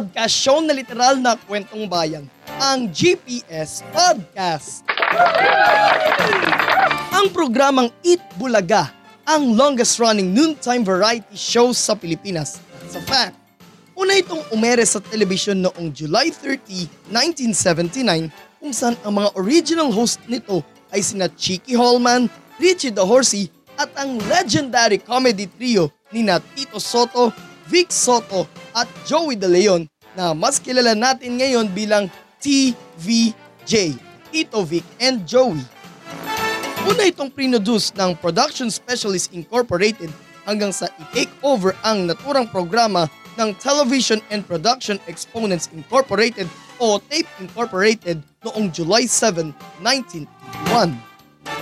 Podcast show na literal na kwentong bayan, ang GPS Podcast. Ang programang Eat Bulaga, ang longest running noontime variety show sa Pilipinas. Sa fact, una itong umere sa telebisyon noong July 30, 1979 kung saan ang mga original host nito ay sina Chicky Holman, Richie the Horsey at ang legendary comedy trio ni na Tito Soto, Vic Soto at Joey De Leon na mas kilala natin ngayon bilang TVJ, Tito Vic and Joey. Una itong produce ng Production Specialist Incorporated hanggang sa i-take over ang naturang programa ng Television and Production Exponents Incorporated o TAPE Incorporated noong July 7, 1981.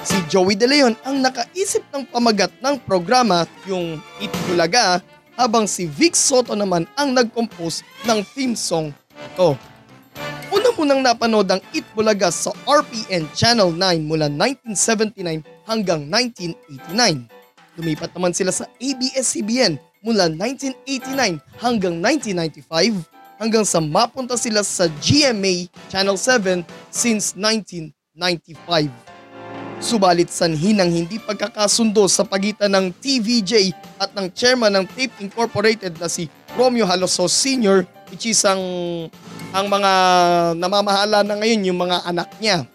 Si Joey De Leon ang nakaisip ng pamagat ng programa, yung It Bulaga, habang si Vic Soto naman ang nag-compose ng theme song ito. Una munang napanood ang It Bulaga sa RPN Channel 9 mula 1979 hanggang 1989. Lumipat naman sila sa ABS-CBN mula 1989 hanggang 1995 hanggang sa mapunta sila sa GMA Channel 7 since 1995. Subalit sanhi ng hindi pagkakasundo sa pagitan ng TVJ at ng chairman ng Tape Incorporated na si Romeo Haloso Sr. which is ang, ang mga namamahala na ngayon yung mga anak niya.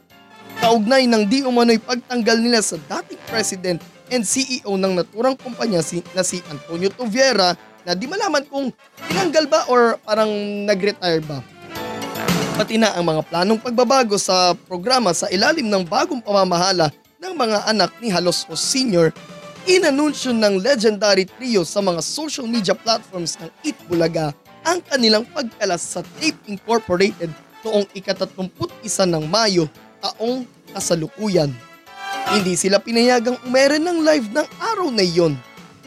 Kaugnay ng di umano'y pagtanggal nila sa dating president and CEO ng naturang kumpanya si, na si Antonio Tuviera na di malaman kung tinanggal ba or parang nag-retire ba pati na ang mga planong pagbabago sa programa sa ilalim ng bagong pamamahala ng mga anak ni Halosco Sr. Inanunsyo ng legendary trio sa mga social media platforms ng Itbulaga ang kanilang pagkalas sa Tape Incorporated noong ika-31 ng Mayo taong kasalukuyan. Hindi sila pinayagang umere ng live ng araw na iyon.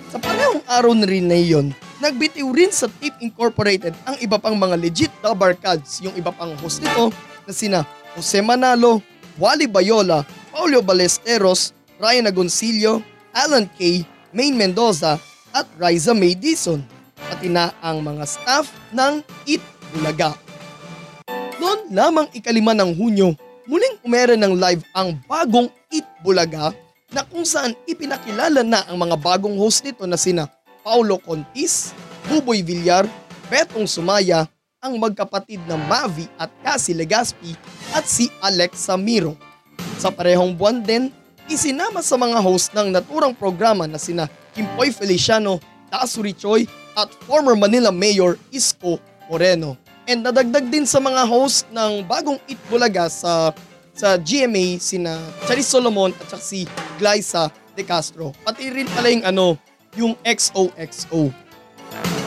Sa panahong araw na rin na iyon, nagbitiw rin sa Tape Incorporated ang iba pang mga legit double cards, yung iba pang host nito na sina Jose Manalo, Wally Bayola, Paulio Balesteros, Ryan Agoncillo, Alan Kay, Maine Mendoza at Riza May Dizon, pati na ang mga staff ng It Bulaga. Noon lamang ikalima ng Hunyo, muling umere ng live ang bagong It Bulaga na kung saan ipinakilala na ang mga bagong host nito na sina Paulo Contis, Buboy Villar, Betong Sumaya, ang magkapatid na Mavi at Cassie Legaspi at si Alex Samiro. Sa parehong buwan din, isinama sa mga host ng naturang programa na sina Kimpoy Feliciano, Tasu Richoy at former Manila Mayor Isko Moreno. And nadagdag din sa mga host ng bagong Itbulaga sa sa GMA sina Charis Solomon at si Glyza De Castro. Pati rin pala yung ano, yung XOXO.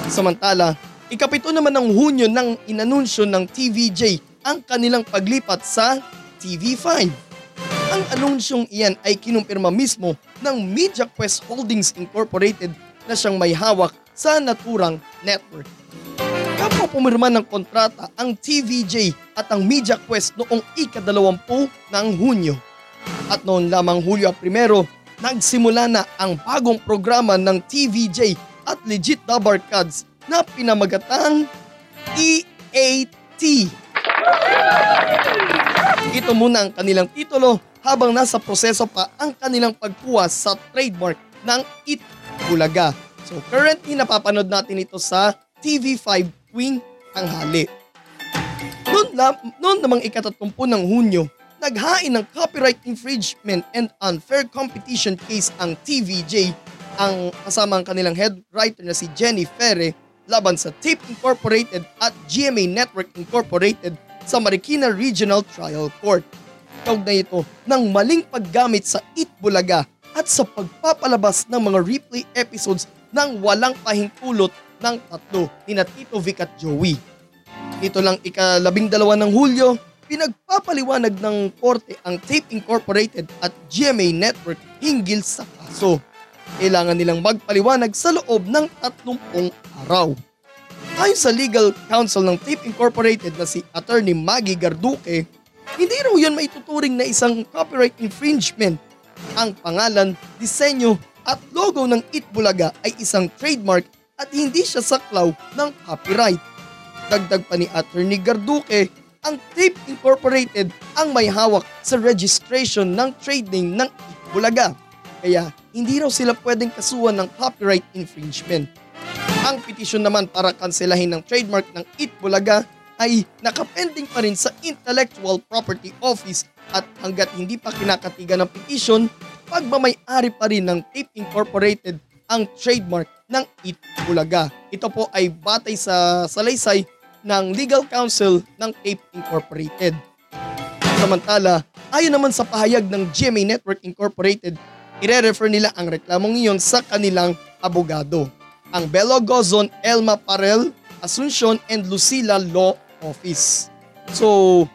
Samantala, ikapito naman ng Hunyo nang inanunsyo ng TVJ ang kanilang paglipat sa TV5. Ang anunsyong iyan ay kinumpirma mismo ng Media Quest Holdings Incorporated na siyang may hawak sa naturang network. Kapwa pumirma ng kontrata ang TVJ at ang Media Quest noong ika-dalawampu ng Hunyo. At noon lamang Hulyo 1, nagsimula na ang bagong programa ng TVJ at legit double cards na pinamagatang EAT. Ito muna ang kanilang titulo habang nasa proseso pa ang kanilang pagkuha sa trademark ng It Bulaga. So currently napapanood natin ito sa TV5 tuwing tanghali. Noon, la, noon namang ikatatumpu ng Hunyo, naghain ng copyright infringement and unfair competition case ang TVJ ang kasama ang kanilang head writer na si Jenny Ferre laban sa Tape Incorporated at GMA Network Incorporated sa Marikina Regional Trial Court. Kaugnay ito ng maling paggamit sa Itbulaga at sa pagpapalabas ng mga replay episodes ng walang pahintulot ng tatlo ni na Tito Vic at Joey. Ito lang ikalabing dalawa ng Hulyo, pinagpapaliwanag ng korte ang Tape Incorporated at GMA Network hinggil sa kaso. Kailangan nilang magpaliwanag sa loob ng 30 araw. Ayon sa legal counsel ng Tape Incorporated na si Attorney Maggie Garduque, hindi raw yun maituturing na isang copyright infringement. Ang pangalan, disenyo at logo ng Itbulaga ay isang trademark at hindi siya saklaw ng copyright. Dagdag pa ni Attorney Garduque, ang Tape Incorporated ang may hawak sa registration ng trade name ng Itbulaga. Kaya hindi raw sila pwedeng kasuhan ng copyright infringement. Ang petisyon naman para kanselahin ng trademark ng Itbulaga ay nakapending pa rin sa Intellectual Property Office at hanggat hindi pa kinakatigan ng petisyon, pagmamay-ari pa rin ng Tape Incorporated ang trademark ng Itbulaga. Ito po ay batay sa salaysay ng legal counsel ng Tape Incorporated. Samantala, ayon naman sa pahayag ng GMA Network Incorporated, ire-refer nila ang reklamong iyon sa kanilang abogado, ang Belo Gozon Elma Parel, Asuncion and Lucila Law Office. So,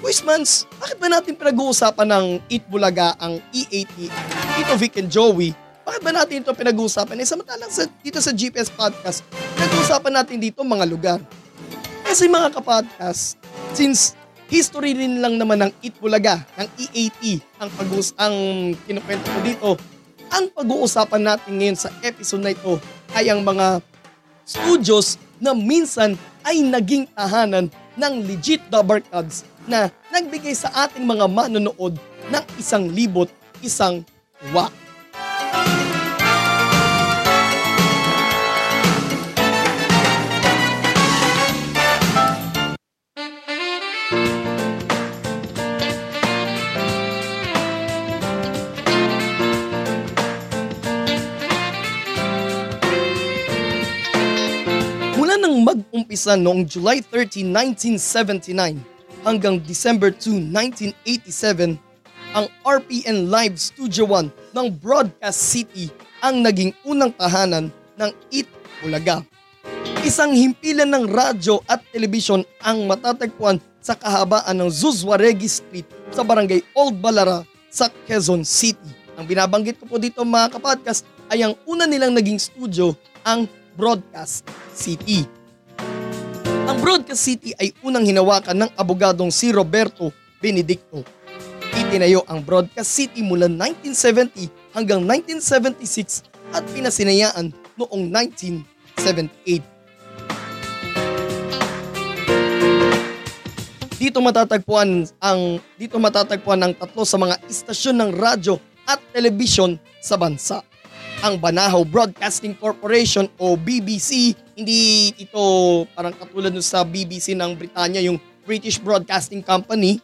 Quizmans, bakit ba natin pinag-uusapan ng Eat Bulaga ang EAT, Tito Vic and Joey? Bakit ba natin ito pinag-uusapan? Eh, samantalang sa, dito sa GPS Podcast, pinag-uusapan natin dito mga lugar. Kasi mga kapodcast, since history rin lang naman ng Eat Bulaga, ng EAT, ang pag ang kinukwento ko dito, ang pag-uusapan natin ngayon sa episode na ito ay ang mga studios na minsan ay naging tahanan ng legit dabarkads na nagbigay sa ating mga manonood ng isang libot, isang wa. Nang mag-umpisa noong July 30, 1979 hanggang December 2, 1987, ang RPN Live Studio 1 ng Broadcast City ang naging unang tahanan ng It Bulaga. Isang himpilan ng radyo at telebisyon ang matatagpuan sa kahabaan ng Zuzwaregi Street sa barangay Old Balara sa Quezon City. Ang binabanggit ko po dito mga kapodcast ay ang una nilang naging studio ang Broadcast City. Ang Broadcast City ay unang hinawakan ng abogadong si Roberto Benedicto. Itinayo ang Broadcast City mula 1970 hanggang 1976 at pinasinayaan noong 1978. Dito matatagpuan ang dito matatagpuan ang tatlo sa mga istasyon ng radyo at telebisyon sa bansa. Ang Banahaw Broadcasting Corporation o BBC, hindi ito parang katulad nun sa BBC ng Britanya, yung British Broadcasting Company,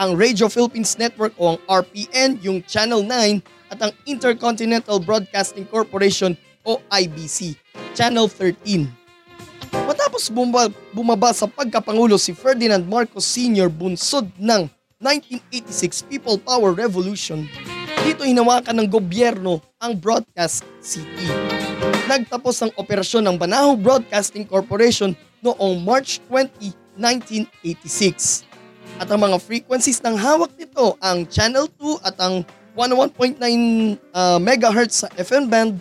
ang Radio Philippines Network o ang RPN, yung Channel 9, at ang Intercontinental Broadcasting Corporation o IBC, Channel 13. Matapos bumaba, bumaba sa pagkapangulo si Ferdinand Marcos Sr. bunsod ng 1986 People Power Revolution, dito hinawakan ng gobyerno ang Broadcast City. Nagtapos ang operasyon ng Banahaw Broadcasting Corporation noong March 20, 1986. At ang mga frequencies ng hawak nito ang Channel 2 at ang 101.9 uh, megahertz sa FM band,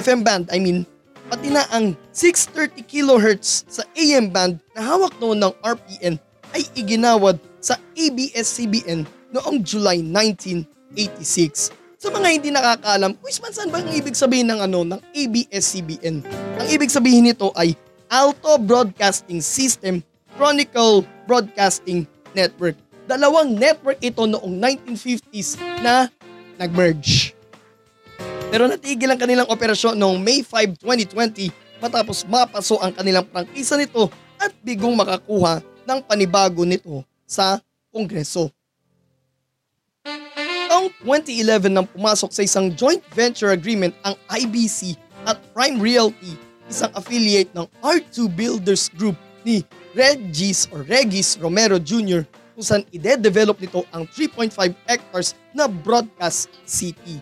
FM band I mean, pati na ang 630 kilohertz sa AM band na hawak noon ng RPN ay iginawad sa ABS-CBN noong July 1986. Sa mga hindi nakakaalam, Quizman, saan ba ang ibig sabihin ng ano ng ABS-CBN? Ang ibig sabihin nito ay Alto Broadcasting System Chronicle Broadcasting Network. Dalawang network ito noong 1950s na nag-merge. Pero natigil ang kanilang operasyon noong May 5, 2020 matapos mapaso ang kanilang prangkisa nito at bigong makakuha ng panibago nito sa Kongreso. Taong 2011 nang pumasok sa isang joint venture agreement ang IBC at Prime Realty isang affiliate ng R2 Builders Group ni Regis or Regis Romero Jr. kung saan ide-develop nito ang 3.5 hectares na broadcast city.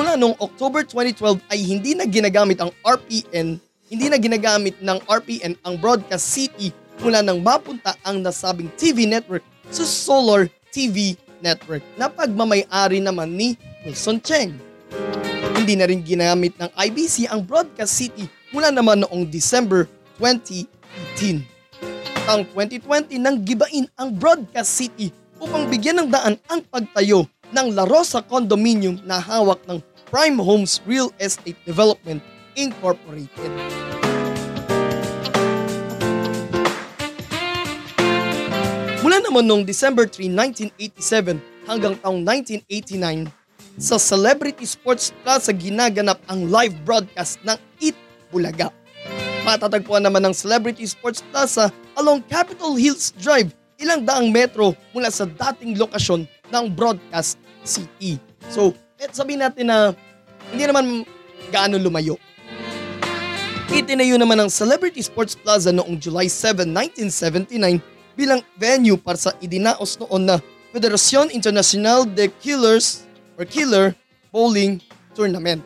Mula noong October 2012 ay hindi na ginagamit ang RPN, hindi na ginagamit ng RPN ang broadcast city mula nang mapunta ang nasabing TV network sa Solar TV Network na pagmamayari naman ni Wilson Cheng. Hindi na rin ginamit ng IBC ang broadcast city mula naman noong December 2018. Ang 2020 nang gibain ang broadcast city upang bigyan ng daan ang pagtayo ng La Rosa Condominium na hawak ng Prime Homes Real Estate Development Incorporated. Naman noong December 3, 1987 hanggang taong 1989, sa Celebrity Sports Plaza ginaganap ang live broadcast ng Eat Bulaga. Matatagpuan naman ng Celebrity Sports Plaza along Capitol Hills Drive, ilang daang metro mula sa dating lokasyon ng Broadcast City. So, et sabihin natin na hindi naman gaano lumayo. Itinayo naman ng Celebrity Sports Plaza noong July 7, 1979 bilang venue para sa idinaos noon na Federación Internacional de Killers or Killer Bowling Tournament.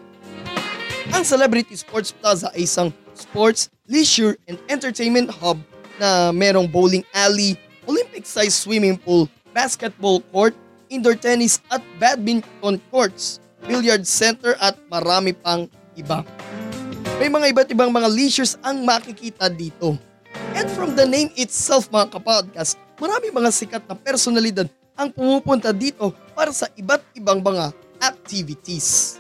Ang Celebrity Sports Plaza ay isang sports, leisure, and entertainment hub na merong bowling alley, Olympic-sized swimming pool, basketball court, indoor tennis at badminton courts, billiard center at marami pang iba. May mga iba't ibang mga leisures ang makikita dito. And from the name itself mga kapodcast, marami mga sikat na personalidad ang pumupunta dito para sa iba't ibang mga activities.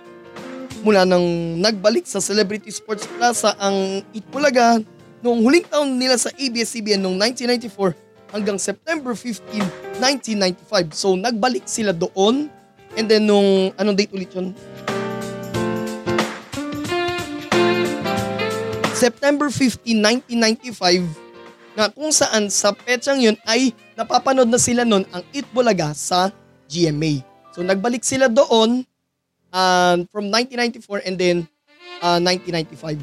Mula nang nagbalik sa Celebrity Sports Plaza ang Itbulaga noong huling taon nila sa ABS-CBN noong 1994 hanggang September 15, 1995. So nagbalik sila doon and then nung anong date ulit yun? September 15, 1995 na kung saan sa petsang yun ay napapanood na sila noon ang Itbulaga sa GMA. So nagbalik sila doon um, from 1994 and then uh, 1995.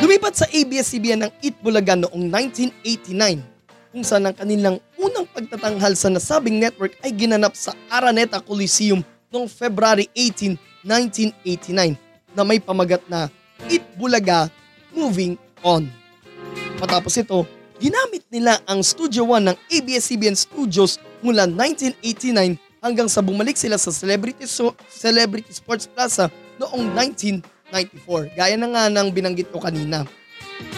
Lumipat sa ABS-CBN ng Itbulaga noong 1989 kung saan ang kanilang unang pagtatanghal sa nasabing network ay ginanap sa Araneta Coliseum noong February 18, 1989 na may pamagat na Itbulaga Moving On. Matapos ito, ginamit nila ang Studio 1 ng ABS-CBN Studios mula 1989 hanggang sa bumalik sila sa Celebrity, so- Celebrity Sports Plaza noong 1994. Gaya na nga ng binanggit ko kanina.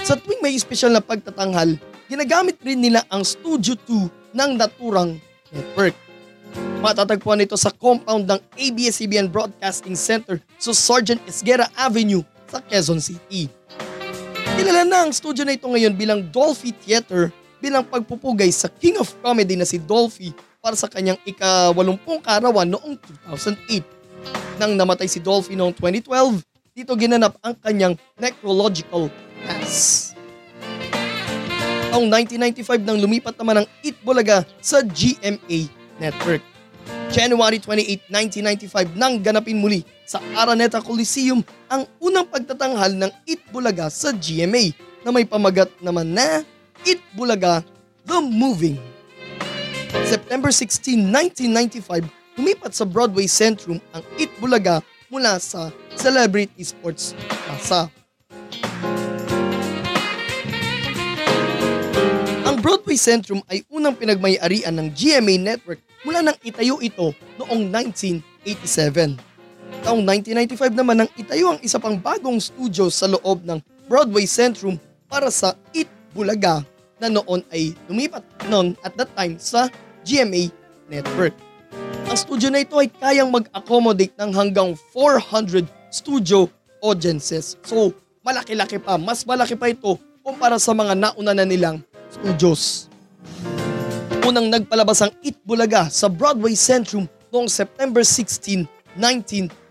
Sa tuwing may espesyal na pagtatanghal, ginagamit rin nila ang Studio 2 ng naturang network. Matatagpuan ito sa compound ng ABS-CBN Broadcasting Center sa Sergeant Esguera Avenue sa Quezon City. Kilala na ang studio na ito ngayon bilang Dolphy Theater bilang pagpupugay sa King of Comedy na si Dolphy para sa kanyang ika-walumpung karawan noong 2008. Nang namatay si Dolphy noong 2012, dito ginanap ang kanyang necrological mass. Taong 1995 nang lumipat naman ang Itbulaga sa GMA Network. January 28, 1995 nang ganapin muli sa Araneta Coliseum ang unang pagtatanghal ng Itbulaga sa GMA na may pamagat naman na Itbulaga The Moving. September 16, 1995, lumipat sa Broadway Centrum ang Itbulaga mula sa Celebrity Sports Plaza. Ang Broadway Centrum ay unang pinagmayarian ng GMA Network mula nang itayo ito noong 1987. Taong 1995 naman nang itayo ang isa pang bagong studio sa loob ng Broadway Centrum para sa It Bulaga na noon ay lumipat noon at that time sa GMA Network. Ang studio na ito ay kayang mag-accommodate ng hanggang 400 studio audiences. So, malaki-laki pa. Mas malaki pa ito kumpara sa mga nauna na nilang studios. Unang nagpalabas ang Itbulaga sa Broadway Centrum noong September 16, 1995.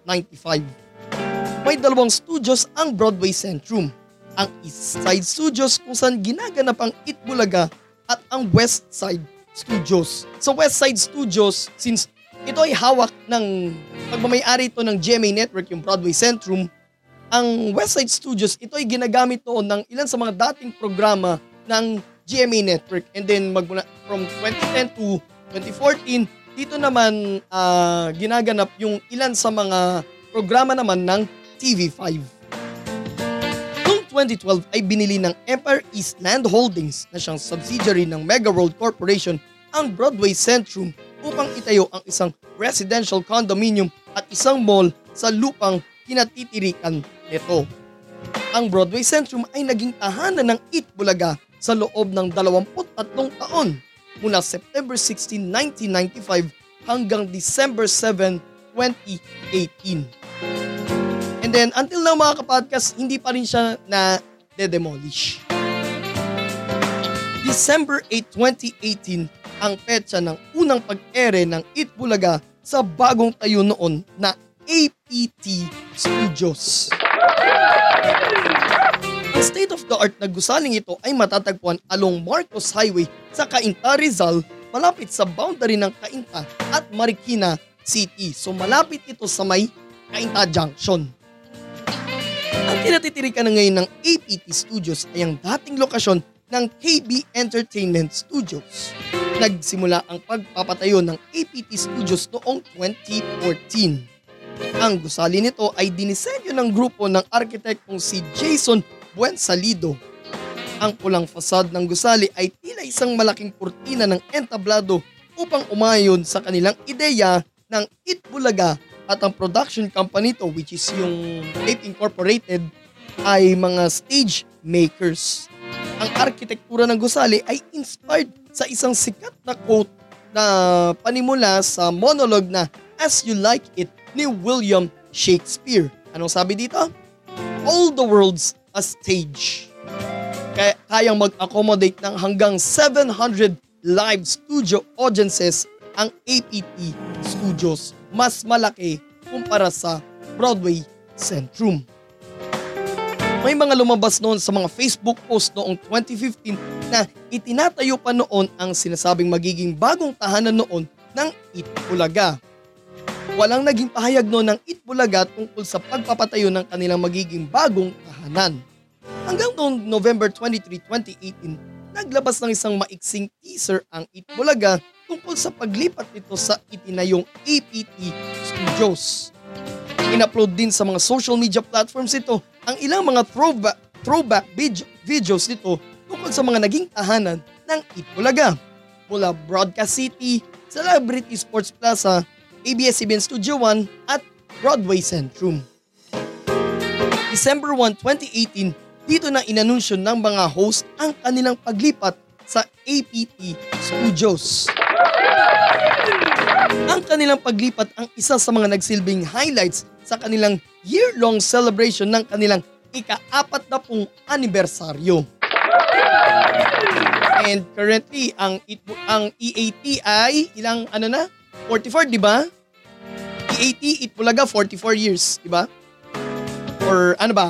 May dalawang studios ang Broadway Centrum. Ang East Side Studios kung saan ginaganap ang Itbulaga at ang West Side Studios. Sa West Side Studios, since ito ay hawak ng pagmamayari ito ng GMA Network, yung Broadway Centrum, Ang Westside Studios, ito ay ginagamit noon ng ilan sa mga dating programa ng GMA Network. And then magmula from 2010 to 2014, dito naman ah, ginaganap yung ilan sa mga programa naman ng TV5. Noong 2012 ay binili ng Empire East Land Holdings na siyang subsidiary ng Mega World Corporation ang Broadway Centrum upang itayo ang isang residential condominium at isang mall sa lupang kinatitirikan nito. Ang Broadway Centrum ay naging tahanan ng Eat Bulaga sa loob ng 23 taon mula September 16, 1995 hanggang December 7, 2018. And then until now mga kapodcast, hindi pa rin siya na de-demolish. December 8, 2018 ang petsa ng unang pag-ere ng Eat Bulaga sa bagong tayo noon na APT Studios. State-of-the-art na gusaling ito ay matatagpuan along Marcos Highway sa Cainta, Rizal, malapit sa boundary ng Cainta at Marikina City. So malapit ito sa may Cainta Junction. Ang kinatitirikan na ngayon ng APT Studios ay ang dating lokasyon ng KB Entertainment Studios. Nagsimula ang pagpapatayo ng APT Studios noong 2014. Ang gusali nito ay dinisenyo ng grupo ng arkitektong si Jason Buensalido. Ang pulang fasad ng gusali ay tila isang malaking kurtina ng entablado upang umayon sa kanilang ideya ng Itbulaga at ang production company to which is yung Tape Incorporated ay mga stage makers. Ang arkitektura ng gusali ay inspired sa isang sikat na quote na panimula sa monologue na As You Like It ni William Shakespeare. Anong sabi dito? All the world's a stage. Kaya kayang mag-accommodate ng hanggang 700 live studio audiences ang APT Studios. Mas malaki kumpara sa Broadway Centrum. May mga lumabas noon sa mga Facebook post noong 2015 na itinatayo pa noon ang sinasabing magiging bagong tahanan noon ng Itbulaga. Walang naging pahayag noon ng Itbulaga tungkol sa pagpapatayo ng kanilang magiging bagong tahanan. Hanggang noong November 23, 2018, naglabas ng isang maiksing teaser ang Itbulaga tungkol sa paglipat nito sa itinayong APT Studios. In-upload din sa mga social media platforms ito ang ilang mga throwback, throwback vid- videos nito tungkol sa mga naging tahanan ng Itbulaga. Mula Broadcast City, Celebrity Sports Plaza, ABS-CBN Studio 1 at Broadway Centrum. December 1, 2018, dito na inanunsyo ng mga host ang kanilang paglipat sa APT Studios. Ang kanilang paglipat ang isa sa mga nagsilbing highlights sa kanilang year-long celebration ng kanilang ika-apat na pong anibersaryo. And currently, ang, it- ang EAT ay ilang ano na? 44, di ba? EAT, Itbulaga, 44 years, di ba? Or ano ba?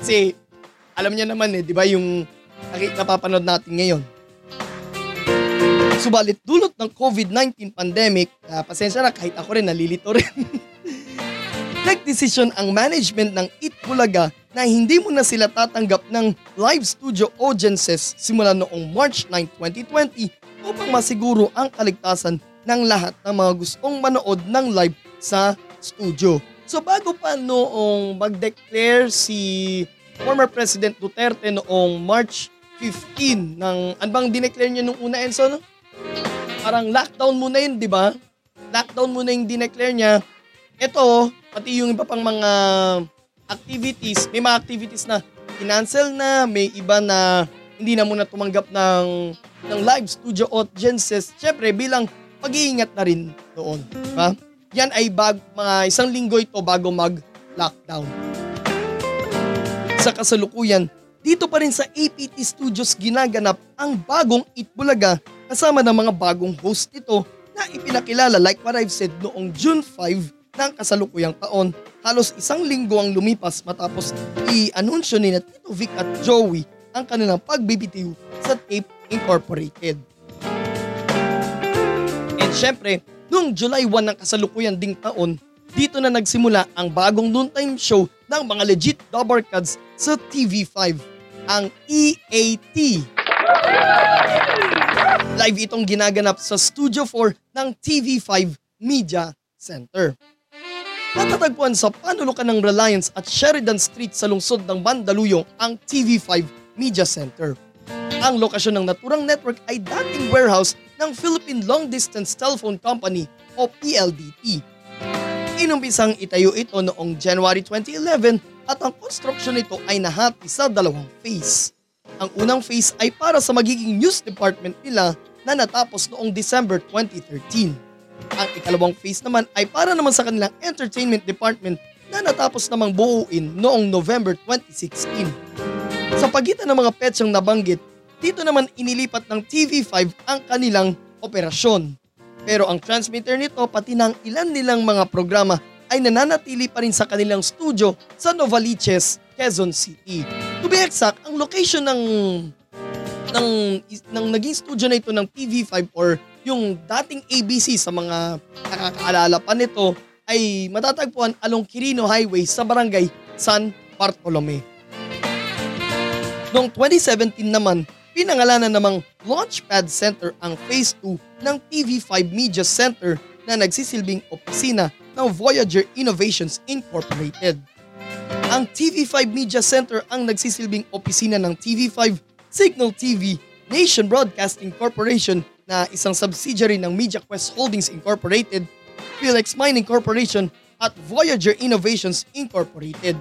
Kasi, alam niya naman eh, di ba yung napapanood natin ngayon. Subalit dulot ng COVID-19 pandemic, ah, pasensya na kahit ako rin nalilito rin. Nagdesisyon ang management ng Itbulaga na hindi mo na sila tatanggap ng live studio audiences simula noong March 9, 2020 upang masiguro ang kaligtasan ng lahat ng mga gustong manood ng live sa studio. So bago pa noong mag-declare si former President Duterte noong March 15 ng ano bang dineclare niya nung una Enzo no? Parang lockdown muna yun, di ba? Lockdown muna yung dineclare niya. Ito, pati yung iba pang mga activities, may mga activities na kinancel na, may iba na hindi na muna tumanggap ng, ng live studio audiences. Siyempre, bilang pag-iingat na rin doon. Diba? Yan ay bag, mga isang linggo ito bago mag-lockdown. Sa kasalukuyan, dito pa rin sa APT Studios ginaganap ang bagong Itbulaga kasama ng mga bagong host nito na ipinakilala like what I've said noong June 5 ng kasalukuyang taon. Halos isang linggo ang lumipas matapos i-anunsyo ni na Tito Vic at Joey ang kanilang pagbibitiw sa Tape Incorporated. And syempre, noong July 1 ng kasalukuyan ding taon, dito na nagsimula ang bagong noontime show ng mga legit Dabarkads sa TV5, ang EAT. Live itong ginaganap sa Studio 4 ng TV5 Media Center. Matatagpuan sa panulukan ng Reliance at Sheridan Street sa lungsod ng Mandaluyong ang TV5 Media Center. Ang lokasyon ng naturang network ay dating warehouse ng Philippine Long Distance Telephone Company o PLDT. Inumpisang itayo ito noong January 2011 at ang construction nito ay nahati sa dalawang phase. Ang unang phase ay para sa magiging news department nila na natapos noong December 2013. Ang ikalawang phase naman ay para naman sa kanilang entertainment department na natapos namang buuin noong November 2016. Sa pagitan ng mga petsyang nabanggit, dito naman inilipat ng TV5 ang kanilang operasyon. Pero ang transmitter nito pati ng ilan nilang mga programa ay nananatili pa rin sa kanilang studio sa Novaliches, Quezon City. To be exact, ang location ng ng, ng naging studio na ito ng TV5 or yung dating ABC sa mga nakakaalala pa nito ay matatagpuan along Quirino Highway sa barangay San Bartolome. Noong 2017 naman, pinangalanan namang Launchpad Center ang Phase 2 ng TV5 Media Center na nagsisilbing opisina ng Voyager Innovations Incorporated. Ang TV5 Media Center ang nagsisilbing opisina ng TV5, Signal TV, Nation Broadcasting Corporation na isang subsidiary ng MediaQuest Holdings Incorporated, Philex Mining Corporation at Voyager Innovations Incorporated.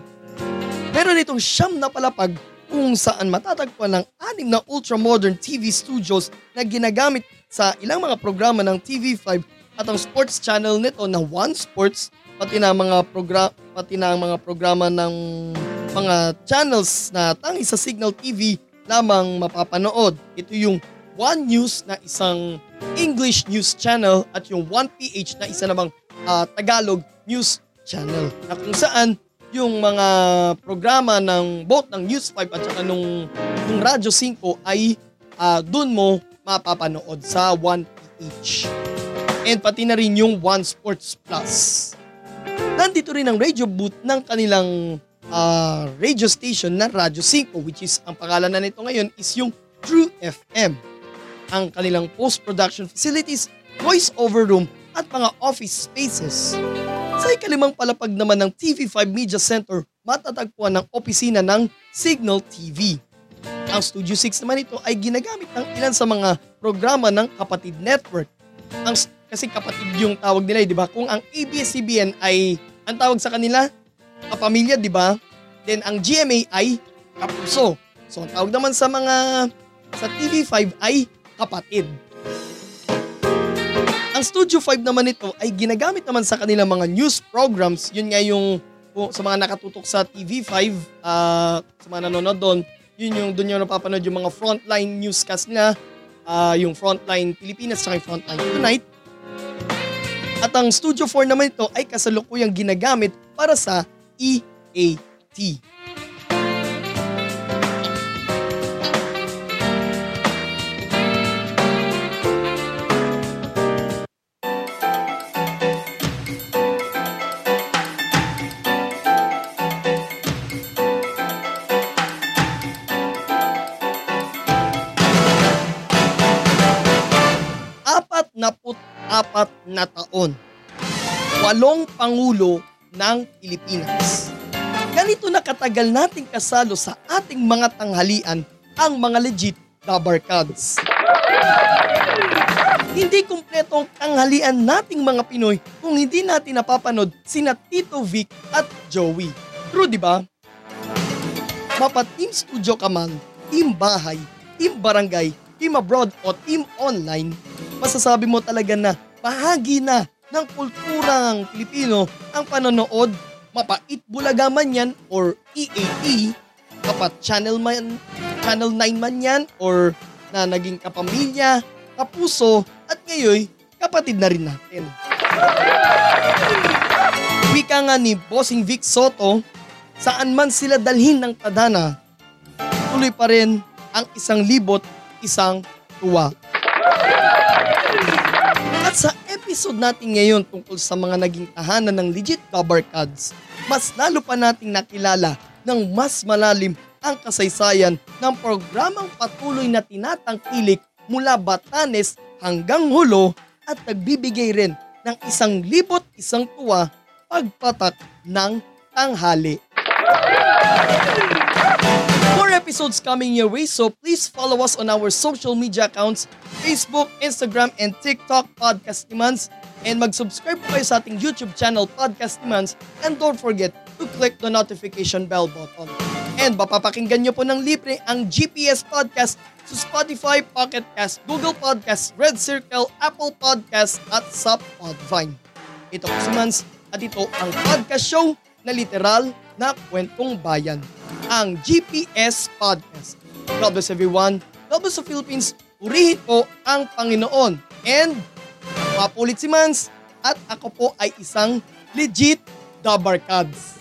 Meron itong siyam na palapag kung saan matatagpuan ng anim na ultra-modern TV studios na ginagamit sa ilang mga programa ng TV5 at ang sports channel nito na One Sports pati na mga program pati na ang mga programa ng mga channels na tangi sa Signal TV lamang mapapanood. Ito yung One News na isang English news channel at yung One PH na isa namang uh, Tagalog news channel na kung saan yung mga programa ng both ng News 5 at saka nung, nung Radyo 5 ay uh, dun mo mapapanood sa 1PH. And pati na rin yung One Sports Plus. Nandito rin ang radio booth ng kanilang uh, radio station na Radyo 5 which is ang pangalan na nito ngayon is yung True FM. Ang kanilang post-production facilities, voice-over room at mga office spaces. Sa ikalimang palapag naman ng TV5 Media Center, matatagpuan ng opisina ng Signal TV. Ang Studio 6 naman ito ay ginagamit ng ilan sa mga programa ng Kapatid Network. Ang, kasi kapatid yung tawag nila, eh, di ba? Kung ang ABS-CBN ay, ang tawag sa kanila, kapamilya, di ba? Then ang GMA ay kapuso. So ang tawag naman sa mga, sa TV5 ay kapatid. Ang Studio 5 naman ito ay ginagamit naman sa kanilang mga news programs. Yun nga yung sa mga nakatutok sa TV5, uh, ah, sa mga nanonood doon, yun yung doon yung napapanood yung mga frontline newscast nila, uh, yung frontline Pilipinas at frontline Tonight. At ang Studio 4 naman ito ay kasalukuyang ginagamit para sa EAT. Na taon. Walong Pangulo ng Pilipinas. Ganito na katagal nating kasalo sa ating mga tanghalian ang mga legit Dabarkads. Hindi kumpleto ang tanghalian nating mga Pinoy kung hindi natin napapanood sina Tito Vic at Joey. True, di ba? Mapa Team Studio ka man, Team Bahay, Team Barangay, Team Abroad o Team Online, masasabi mo talaga na bahagi na ng kulturang Pilipino ang panonood, mapait bulaga man yan or EAE, kapat channel man, channel 9 man yan or na naging kapamilya, kapuso at ngayon kapatid na rin natin. Wika nga ni Bossing Vic Soto, saan man sila dalhin ng tadhana, tuloy pa rin ang isang libot, isang tuwa. At sa episode natin ngayon tungkol sa mga naging tahanan ng legit cards, mas lalo pa nating nakilala ng mas malalim ang kasaysayan ng programang patuloy na tinatangkilik mula Batanes hanggang Hulo at nagbibigay rin ng isang libot isang tuwa pagpatak ng tanghali. Episodes coming your way, so please follow us on our social media accounts, Facebook, Instagram, and TikTok, Podcast Demands. And mag-subscribe po kayo sa ating YouTube channel, Podcast Demands. And don't forget to click the notification bell button. And mapapakinggan nyo po ng libre ang GPS Podcast sa Spotify, Pocket Cast, Google Podcast, Red Circle, Apple Podcast, at sa Podvine. Ito po si Mans at ito ang podcast show na literal na kwentong bayan. Ang GPS Podcast. God bless everyone. God bless the Philippines. Purihin po ang Panginoon. And mapulit si Mans at ako po ay isang legit Dabarkads.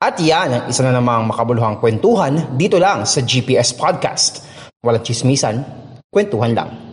At yan ang isa na namang makabuluhang kwentuhan dito lang sa GPS Podcast. Walang chismisan, kwentuhan lang.